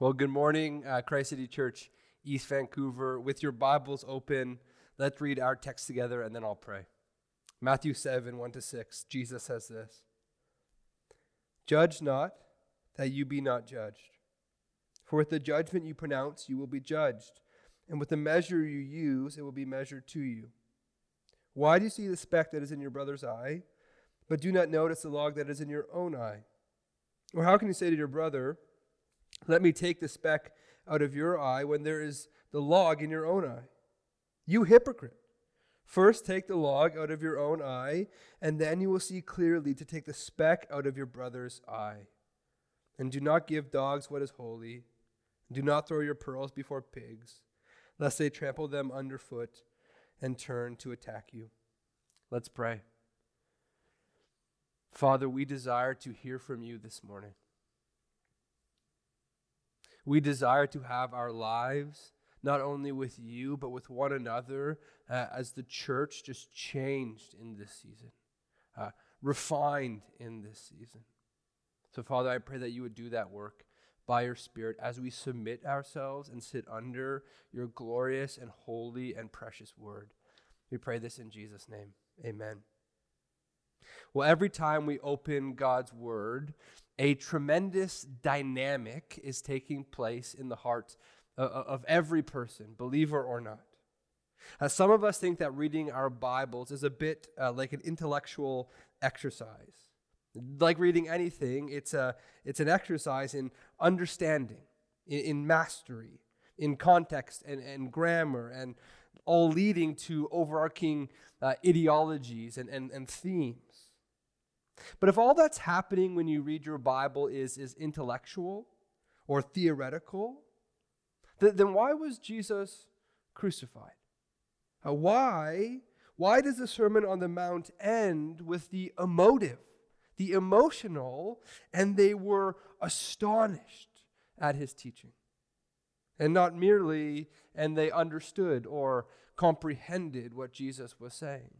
Well, good morning, uh, Christ City Church, East Vancouver. With your Bibles open, let's read our text together and then I'll pray. Matthew 7 1 to 6, Jesus says this Judge not, that you be not judged. For with the judgment you pronounce, you will be judged, and with the measure you use, it will be measured to you. Why do you see the speck that is in your brother's eye, but do not notice the log that is in your own eye? Or how can you say to your brother, let me take the speck out of your eye when there is the log in your own eye. You hypocrite. First take the log out of your own eye, and then you will see clearly to take the speck out of your brother's eye. And do not give dogs what is holy. Do not throw your pearls before pigs, lest they trample them underfoot and turn to attack you. Let's pray. Father, we desire to hear from you this morning. We desire to have our lives not only with you, but with one another uh, as the church just changed in this season, uh, refined in this season. So, Father, I pray that you would do that work by your Spirit as we submit ourselves and sit under your glorious and holy and precious word. We pray this in Jesus' name. Amen. Well, every time we open God's word, a tremendous dynamic is taking place in the heart of every person, believer or not. Uh, some of us think that reading our Bibles is a bit uh, like an intellectual exercise. Like reading anything, it's, a, it's an exercise in understanding, in, in mastery, in context and, and grammar, and all leading to overarching uh, ideologies and, and, and themes. But if all that's happening when you read your Bible is, is intellectual or theoretical, th- then why was Jesus crucified? Uh, why, why does the Sermon on the Mount end with the emotive, the emotional, and they were astonished at his teaching? And not merely, and they understood or comprehended what Jesus was saying.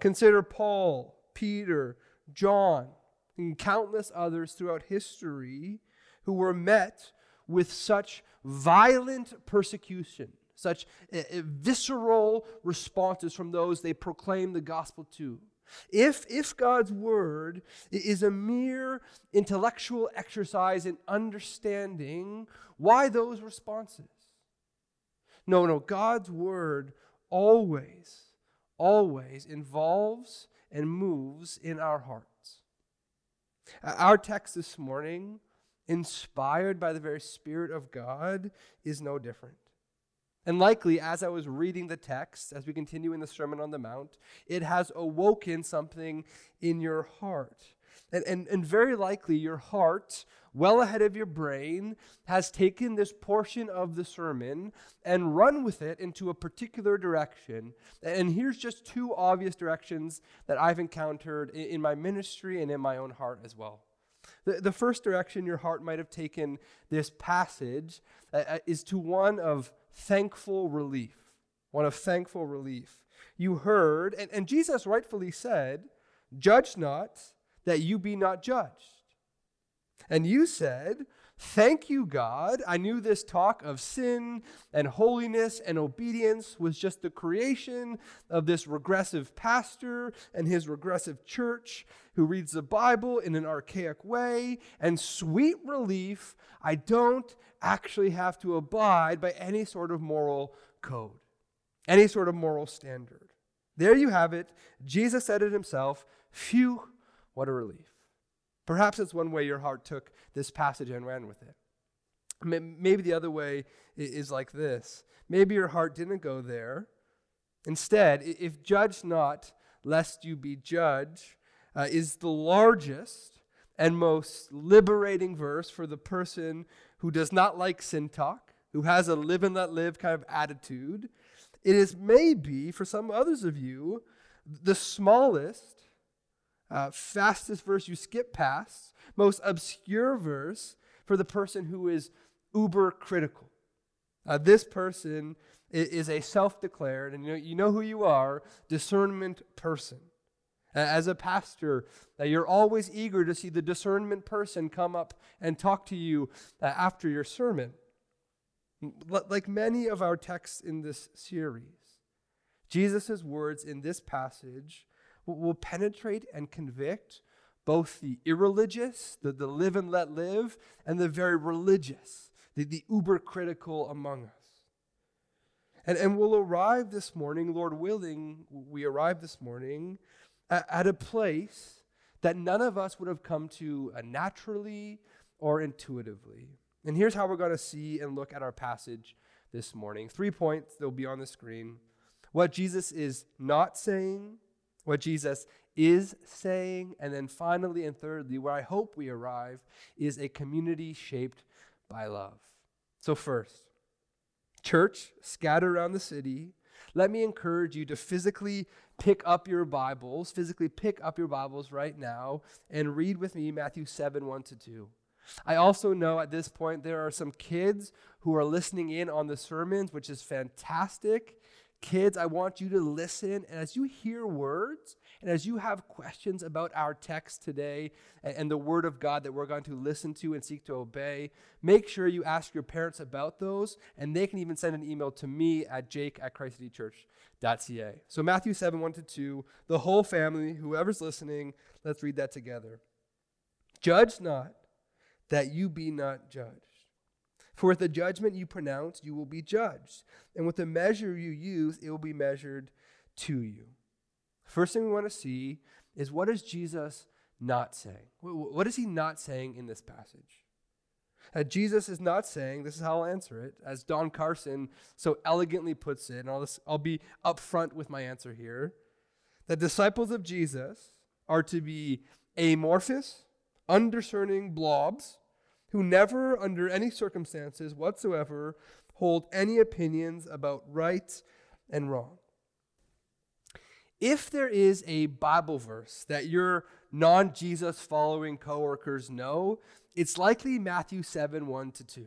Consider Paul Peter, John, and countless others throughout history who were met with such violent persecution, such eh, eh, visceral responses from those they proclaim the gospel to. If, if God's word is a mere intellectual exercise in understanding, why those responses? No, no, God's word always, always involves and moves in our hearts. Our text this morning, inspired by the very Spirit of God, is no different. And likely, as I was reading the text, as we continue in the Sermon on the Mount, it has awoken something in your heart. And, and, and very likely, your heart well ahead of your brain, has taken this portion of the sermon and run with it into a particular direction. And here's just two obvious directions that I've encountered in my ministry and in my own heart as well. The, the first direction your heart might have taken this passage uh, uh is to one of thankful relief. One of thankful relief. You heard, and, and Jesus rightfully said, Judge not, that you be not judged. And you said, Thank you, God. I knew this talk of sin and holiness and obedience was just the creation of this regressive pastor and his regressive church who reads the Bible in an archaic way. And sweet relief, I don't actually have to abide by any sort of moral code, any sort of moral standard. There you have it. Jesus said it himself. Phew, what a relief. Perhaps it's one way your heart took this passage and ran with it. Maybe the other way is like this. Maybe your heart didn't go there. Instead, if judge not, lest you be judged, uh, is the largest and most liberating verse for the person who does not like sin talk, who has a live and let live kind of attitude. It is maybe, for some others of you, the smallest uh, fastest verse you skip past, most obscure verse for the person who is uber critical. Uh, this person is, a self declared, and you know, you know who you are, discernment person. As a pastor, that you're always eager to see the discernment person come up and talk to you uh, after your sermon. Like many of our texts in this series, Jesus' words in this passage will penetrate and convict both the irreligious, the, the live and let live, and the very religious, the, the uber critical among us. And, and we'll arrive this morning, Lord willing, we arrive this morning at, at a place that none of us would have come to uh, naturally or intuitively. And here's how we're going to see and look at our passage this morning. Three points, they'll be on the screen. What Jesus is not saying, what Jesus is saying, and then finally and thirdly, where I hope we arrive, is a community shaped by love. So, first, church scattered around the city, let me encourage you to physically pick up your Bibles, physically pick up your Bibles right now and read with me Matthew 7 1 to 2. I also know at this point there are some kids who are listening in on the sermons, which is fantastic. Kids, I want you to listen. And as you hear words and as you have questions about our text today and, and, the word of God that we're going to listen to and seek to obey, make sure you ask your parents about those. And they can even send an email to me at jake at christcitychurch.ca. So, Matthew 7 1 to 2, the whole family, whoever's listening, let's read that together. Judge not that you be not judged. For with the judgment you pronounce, you will be judged. And with the measure you use, it will be measured to you. First thing we want to see is what is Jesus not saying? What is he not saying in this passage? That Jesus is not saying, this is how I'll answer it, as Don Carson so elegantly puts it, and I'll, just, I'll be upfront with my answer here. that disciples of Jesus are to be amorphous, undiscerning blobs who never, under any circumstances whatsoever, hold any opinions about right and wrong. If there is a Bible verse that your non Jesus following coworkers know, it's likely Matthew 7 1 to 2.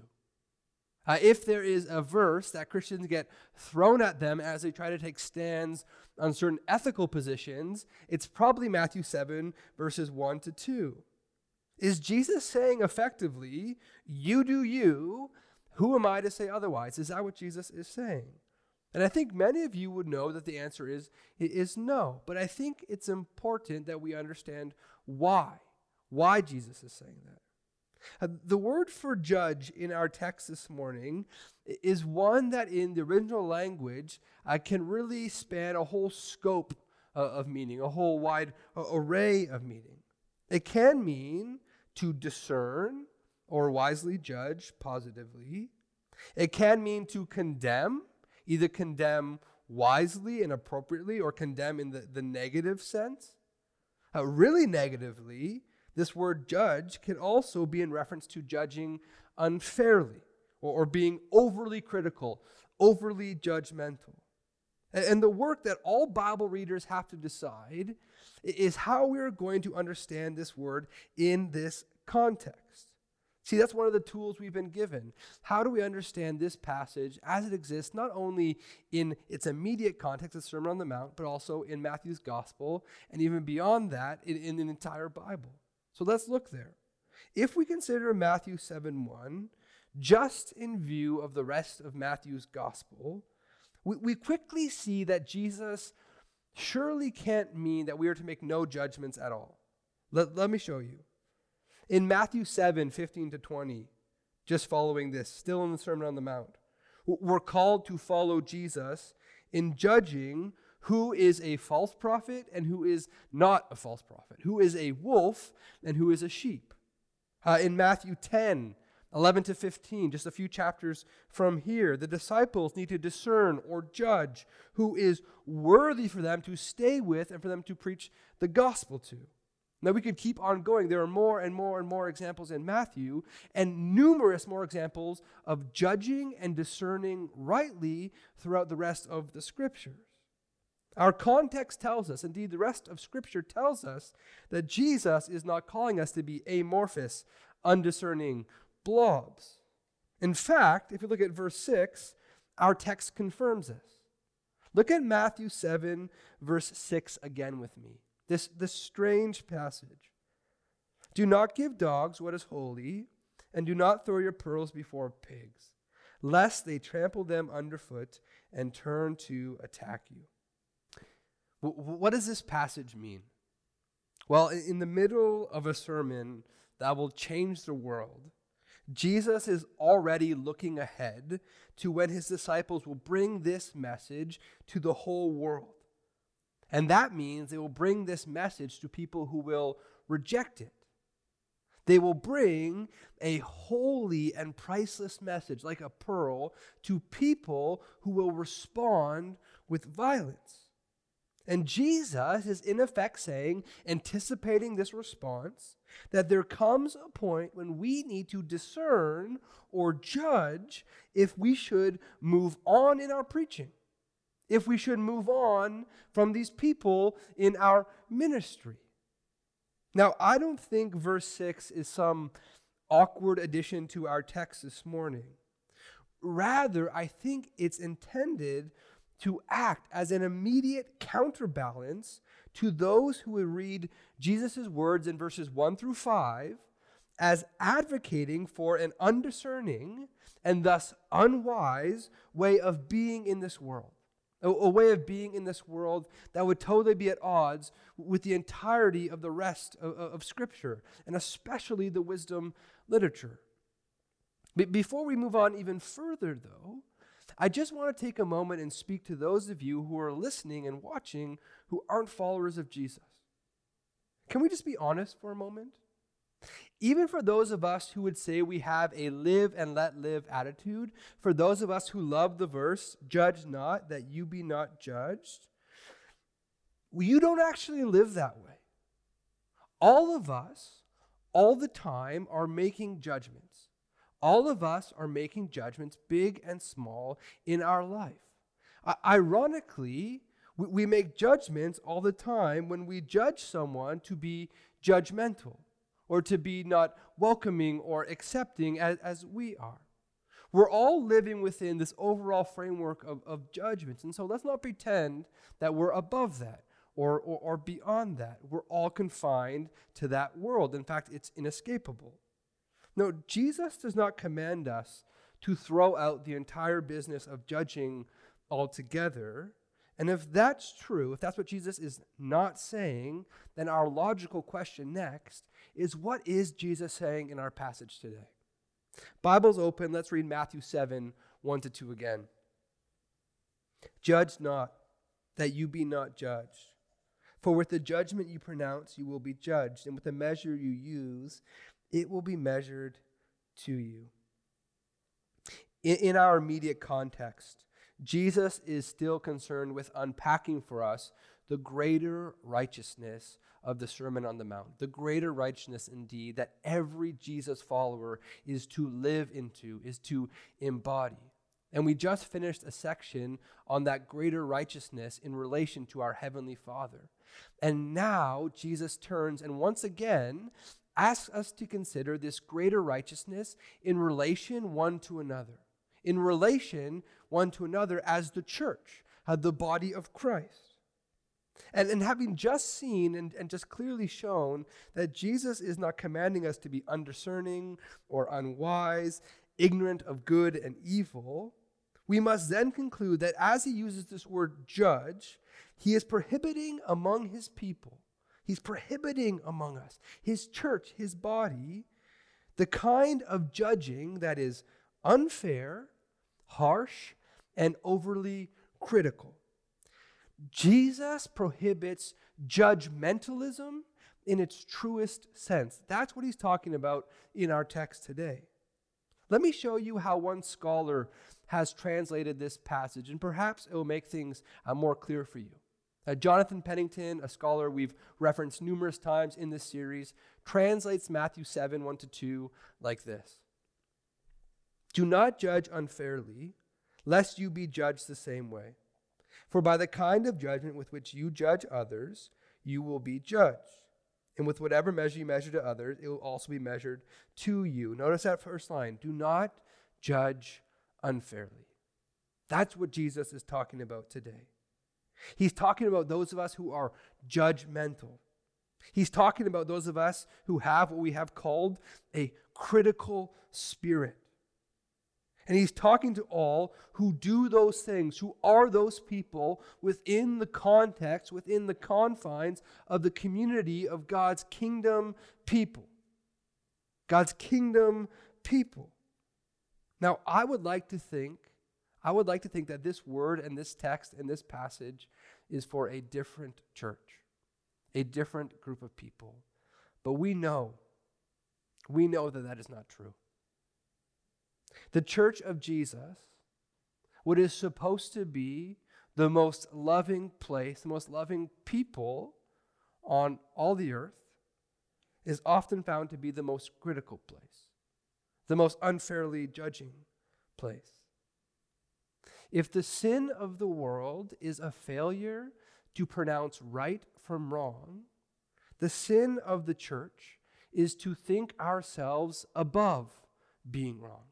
Uh, if there is a verse that Christians get thrown at them as they try to take stands on certain ethical positions, it's probably Matthew 7, verses 1 to 2. Is Jesus saying effectively, you do you, who am I to say otherwise? Is that what Jesus is saying? And I think many of you would know that the answer is, is no. But I think it's important that we understand why, why Jesus is saying that. Uh, the word for judge in our text this morning is one that in the original language uh, can really span a whole scope uh, of meaning, a whole wide array of meaning. It can mean to discern or wisely judge positively. It can mean to condemn, either condemn wisely and appropriately or condemn in the, the negative sense. Uh, really negatively, this word judge can also be in reference to judging unfairly or, or being overly critical, overly judgmental. And, the work that all Bible readers have to decide is how we're going to understand this word in this context. See, that's one of the tools we've been given. How do we understand this passage as it exists, not only in its immediate context, the Sermon on the Mount, but also in Matthew's Gospel, and even beyond that, in, in the entire Bible? So let's look there. If we consider Matthew 7 1, just in view of the rest of Matthew's Gospel, we, we quickly see that Jesus surely can't mean that we are to make no judgments at all. Let, let me show you. In Matthew 7 15 to 20, just following this, still in the Sermon on the Mount, we're called to follow Jesus in judging who is a false prophet and who is not a false prophet, who is a wolf and who is a sheep. Uh, in Matthew 10, 11 to 15, just a few chapters from here, the disciples need to discern or judge who is worthy for them to stay with and for them to preach the gospel to. Now, we could keep on going. There are more and more and more examples in Matthew, and numerous more examples of judging and discerning rightly throughout the rest of the scriptures. Our context tells us, indeed, the rest of Scripture tells us, that Jesus is not calling us to be amorphous, undiscerning blobs. In fact, if you look at verse 6, our text confirms this. Look at Matthew 7, verse 6 again with me. This, this strange passage. Do not give dogs what is holy, and do not throw your pearls before pigs, lest they trample them underfoot and turn to attack you. What does this passage mean? Well, in the middle of a sermon that will change the world, Jesus is already looking ahead to when his disciples will bring this message to the whole world. And that means they will bring this message to people who will reject it. They will bring a holy and priceless message, like a pearl, to people who will respond with violence. And Jesus is, in effect, saying, anticipating this response, that there comes a point when we need to discern or judge if we should move on in our preaching, if we should move on from these people in our ministry. Now, I don't think verse 6 is some awkward addition to our text this morning. Rather, I think it's intended to act as an immediate counterbalance to those who would read Jesus' words in verses 1 through 5 as advocating for an undiscerning and thus unwise way of being in this world a, a, way of being in this world that would totally be at odds with the entirety of the rest of, of Scripture, and especially the wisdom literature. before we move on even further, though, I just want to take a moment and speak to those of you who are listening and watching who aren't followers of Jesus. Can we just be honest for a moment? Even for those of us who would say we have a live and let live attitude, for those of us who love the verse, judge not that you be not judged, you don't actually live that way. All of us, all the time, are making judgments. All of us are making judgments, big and small, in our life. Ironically, we, we make judgments all the time when we judge someone to be judgmental or to be not welcoming or accepting as, as we are. We're all living within this overall framework of, of judgments. And so let's not pretend that we're above that or, or, or beyond that. We're all confined to that world. In fact, it's inescapable. No, Jesus does not command us to throw out the entire business of judging altogether. And if that's true, if that's what Jesus is not saying, then our logical question next is what is Jesus saying in our passage today? Bible's open. Let's read Matthew 7 1 to 2 again. Judge not, that you be not judged. For with the judgment you pronounce, you will be judged, and with the measure you use, it will be measured to you. In, in our immediate context, Jesus is still concerned with unpacking for us the greater righteousness of the Sermon on the Mount, the greater righteousness indeed that every Jesus follower is to live into, is to embody. And we just finished a section on that greater righteousness in relation to our Heavenly Father. And now Jesus turns and once again asks us to consider this greater righteousness in relation one to another, in relation one to another as the church, as the body of Christ. And, and having just seen and, and just clearly shown that Jesus is not commanding us to be undiscerning or unwise, ignorant of good and evil, we must then conclude that as he uses this word judge, he is prohibiting among his people, he's prohibiting among us, his church, his body, the kind of judging that is unfair, harsh, and overly critical. Jesus prohibits judgmentalism in its truest sense. That's what he's talking about in our text today. Let me show you how one scholar has translated this passage, and perhaps it will make things uh, more clear for you. Uh, Jonathan Pennington, a scholar we've referenced numerous times in this series, translates Matthew 7 1 to 2 like this Do not judge unfairly, lest you be judged the same way. For by the kind of judgment with which you judge others, you will be judged. And with whatever measure you measure to others, it will also be measured to you. Notice that first line do not judge unfairly. That's what Jesus is talking about today. He's talking about those of us who are judgmental. He's talking about those of us who have what we have called a critical spirit. And he's talking to all who do those things, who are those people within the context, within the confines of the community of God's kingdom people. God's kingdom people. Now, I would like to think, I would like to think that this word and this text and this passage is for a different church, a different group of people. But we know, we know that that is not true. The church of Jesus, what is supposed to be the most loving place, the most loving people on all the earth, is often found to be the most critical place, the most unfairly judging place. If the sin of the world is a failure to pronounce right from wrong, the sin of the church is to think ourselves above being wrong.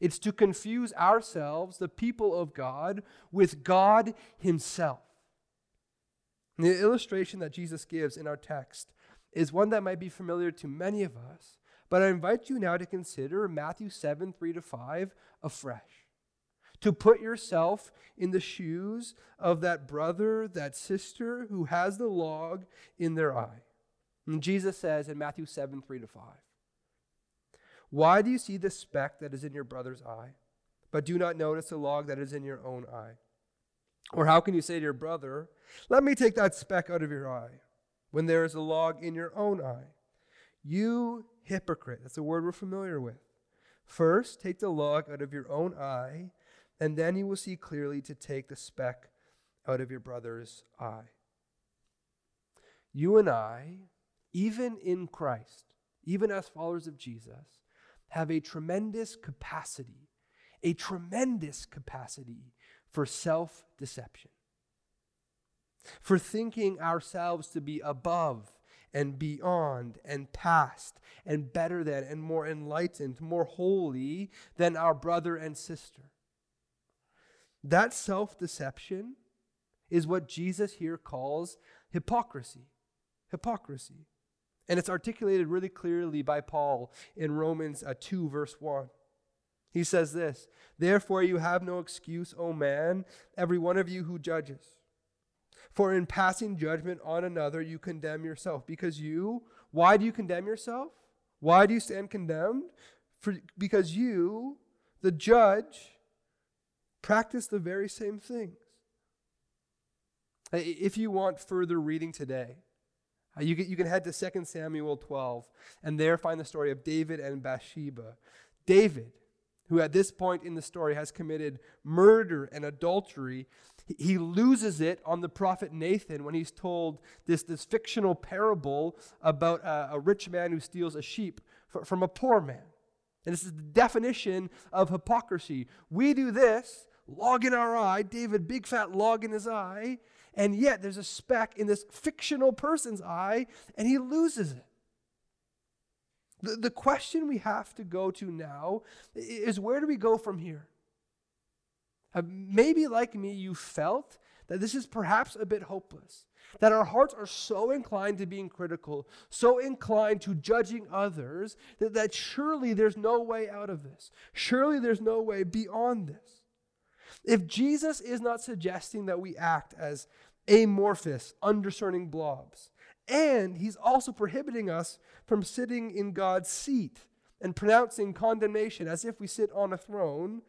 It's to confuse ourselves, the people of God, with God Himself. The illustration that Jesus gives in our text is one that might be familiar to many of us, but I invite you now to consider Matthew 7 3 to 5 afresh. To put yourself in the shoes of that brother, that sister who has the log in their eye. And Jesus says in Matthew 7 3 to 5. Why do you see the speck that is in your brother's eye, but do not notice the log that is in your own eye? Or how can you say to your brother, Let me take that speck out of your eye, when there is a log in your own eye? You hypocrite. That's a word we're familiar with. First, take the log out of your own eye, and then you will see clearly to take the speck out of your brother's eye. You and I, even in Christ, even as followers of Jesus, have a tremendous capacity, a tremendous capacity for self deception, for thinking ourselves to be above and beyond and past and better than and more enlightened, more holy than our brother and sister. That self deception is what Jesus here calls hypocrisy. Hypocrisy. And it's articulated really clearly by Paul in Romans uh, 2, verse 1. He says this Therefore, you have no excuse, O man, every one of you who judges. For in passing judgment on another, you condemn yourself. Because you, why do you condemn yourself? Why do you stand condemned? For, because you, the judge, practice the very same things. If you want further reading today, uh, you can, you can head to 2 Samuel 12 and there find the story of David and Bathsheba. David, who at this point in the story has committed murder and adultery, he loses it on the prophet Nathan when he's told this, this fictional parable about a, a rich man who steals a sheep from a poor man. And this is the definition of hypocrisy. We do this, log in our eye, David, big fat log in his eye, and yet there's a speck in this fictional person's eye, and he loses it. The, the question we have to go to now is where do we go from here? Uh, maybe, like me, you felt that this is perhaps a bit hopeless, that our hearts are so inclined to being critical, so inclined to judging others, that, that surely there's no way out of this. Surely there's no way beyond this. If Jesus is not suggesting that we act as amorphous, undiscerning blobs, and he's also prohibiting us from sitting in God's seat and pronouncing condemnation as if we sit on a throne,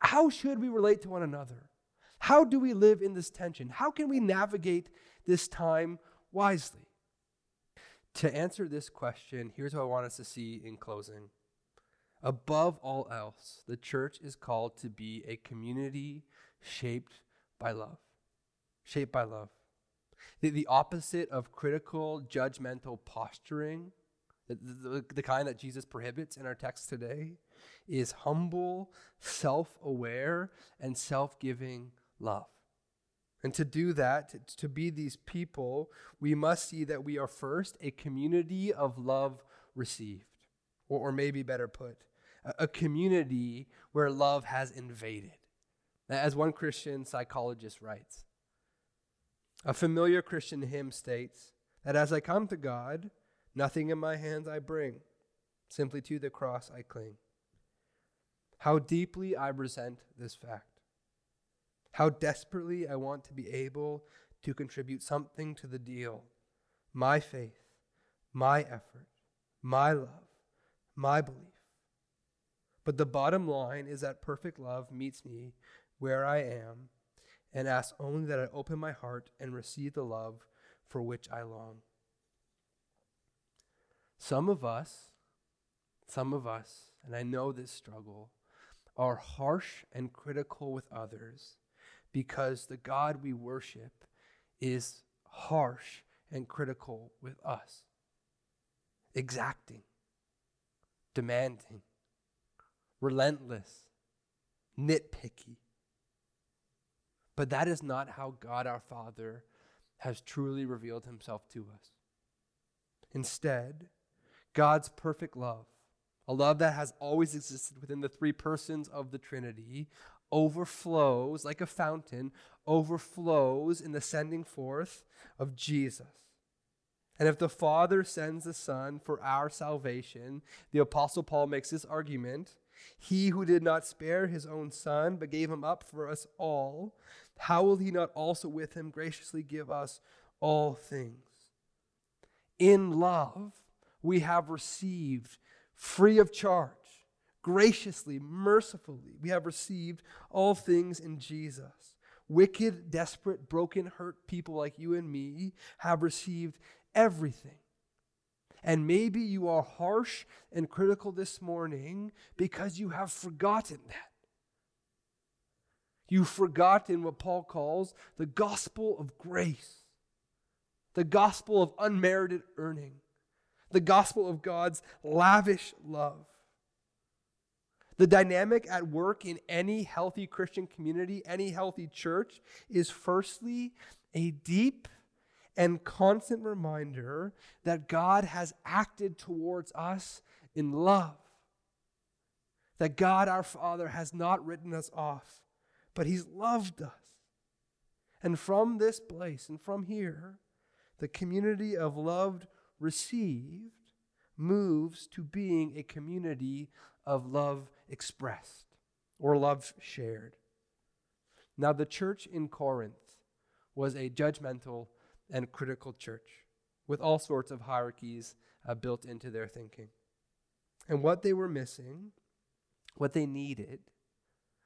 how should we relate to one another? How do we live in this tension? How can we navigate this time wisely? To answer this question, here's what I want us to see in closing. Above all else, the church is called to be a community shaped by love. Shaped by love. The, the opposite of critical, judgmental posturing, the, the, the kind that Jesus prohibits in our text today, is humble, self aware, and self giving love. And to do that, to, be these people, we must see that we are first a community of love received, or, or maybe better put, a community where love has invaded. As one Christian psychologist writes, A familiar Christian hymn states that as I come to God, nothing in my hands I bring, simply to the cross I cling. How deeply I resent this fact. How desperately I want to be able to contribute something to the deal my faith, my effort, my love, my belief. But the bottom line is that perfect love meets me where I am and asks only that I open my heart and receive the love for which I long. Some of us, some of us, and I know this struggle, are harsh and critical with others because the God we worship is harsh and critical with us, exacting, demanding, relentless, nitpicky. But that is not how God our Father has truly revealed himself to us. Instead, God's perfect love, a love that has always existed within the three persons of the Trinity, overflows like a fountain, overflows in the sending forth of Jesus. And if the Father sends the Son for our salvation, the Apostle Paul makes this argument He who did not spare his own Son, but gave him up for us all, how will he not also with him graciously give us all things? In love, we have received free of charge graciously, mercifully, we have received all things in Jesus. Wicked, desperate, broken, hurt people like you and me have received everything. And maybe you are harsh and critical this morning because you have forgotten that. You've forgotten what Paul calls the gospel of grace, the gospel of unmerited earning, the gospel of God's lavish love. The dynamic at work in any healthy Christian community, any healthy church, is firstly a deep and constant reminder that God has acted towards us in love. That God our Father has not written us off, but He's loved us. And from this place and from here, the community of loved received moves to being a community of love expressed or love shared. Now, the church in Corinth was a judgmental and critical church with all sorts of hierarchies uh, built into their thinking. And what they were missing, what they needed,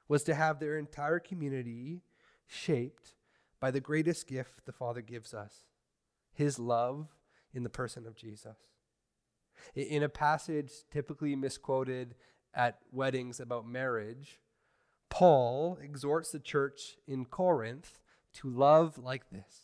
was to have their entire community shaped by the greatest gift the Father gives us his love in the person of Jesus. In a passage typically misquoted at weddings about marriage, Paul exhorts the church in Corinth to love like this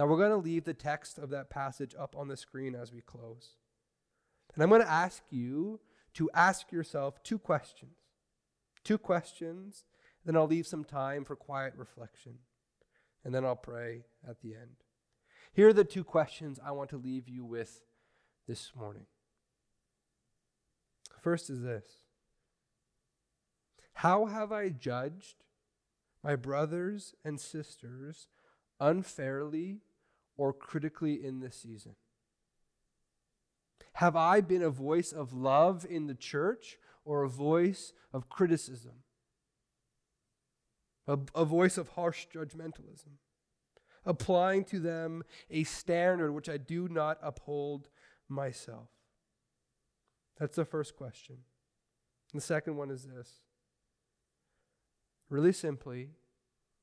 Now we're going to leave the text of that passage up on the screen as we close. And I'm going to ask you to ask yourself two questions. Two questions, then I'll leave some time for quiet reflection. And then I'll pray at the end. Here are the two questions I want to leave you with this morning. First is this How have I judged my brothers and sisters unfairly or critically in this season? Have I been a voice of love in the church or a voice of criticism? A, a voice of harsh judgmentalism? Applying to them a standard which I do not uphold myself? That's the first question. The second one is this really simply,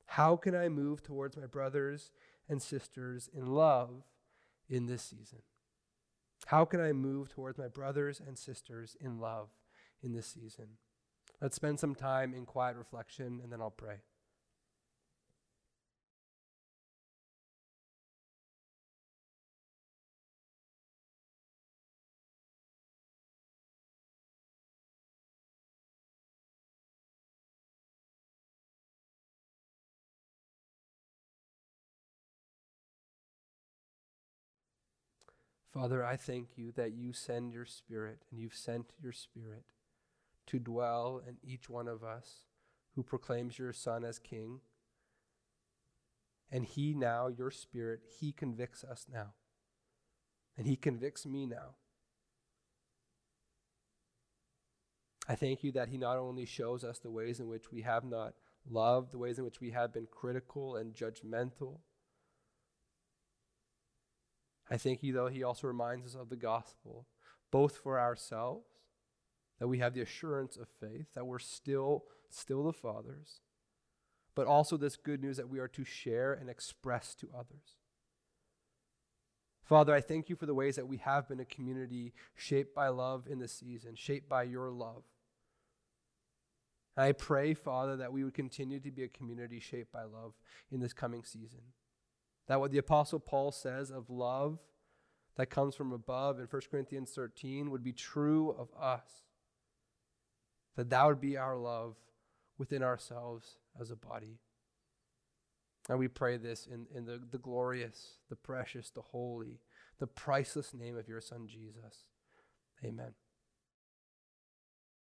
how can I move towards my brothers and sisters in love in this season? How can I move towards my brothers and sisters in love in this season? Let's spend some time in quiet reflection and then I'll pray. Father, I thank you that you send your Spirit, and you've sent your Spirit to dwell in each one of us who proclaims your Son as King. And He now, your Spirit, He convicts us now. And He convicts me now. I thank you that He not only shows us the ways in which we have not loved, the ways in which we have been critical and judgmental. I thank you, though, He also reminds us of the gospel, both for ourselves, that we have the assurance of faith, that we're still, still the Father's, but also this good news that we are to share and express to others. Father, I thank you for the ways that we have been a community shaped by love in this season, shaped by your love. I pray, Father, that we would continue to be a community shaped by love in this coming season. That what the Apostle Paul says of love that comes from above in 1 Corinthians 13 would be true of us. That that would be our love within ourselves as a body. And we pray this in, in the, the glorious, the precious, the holy, the priceless name of your Son, Jesus. Amen.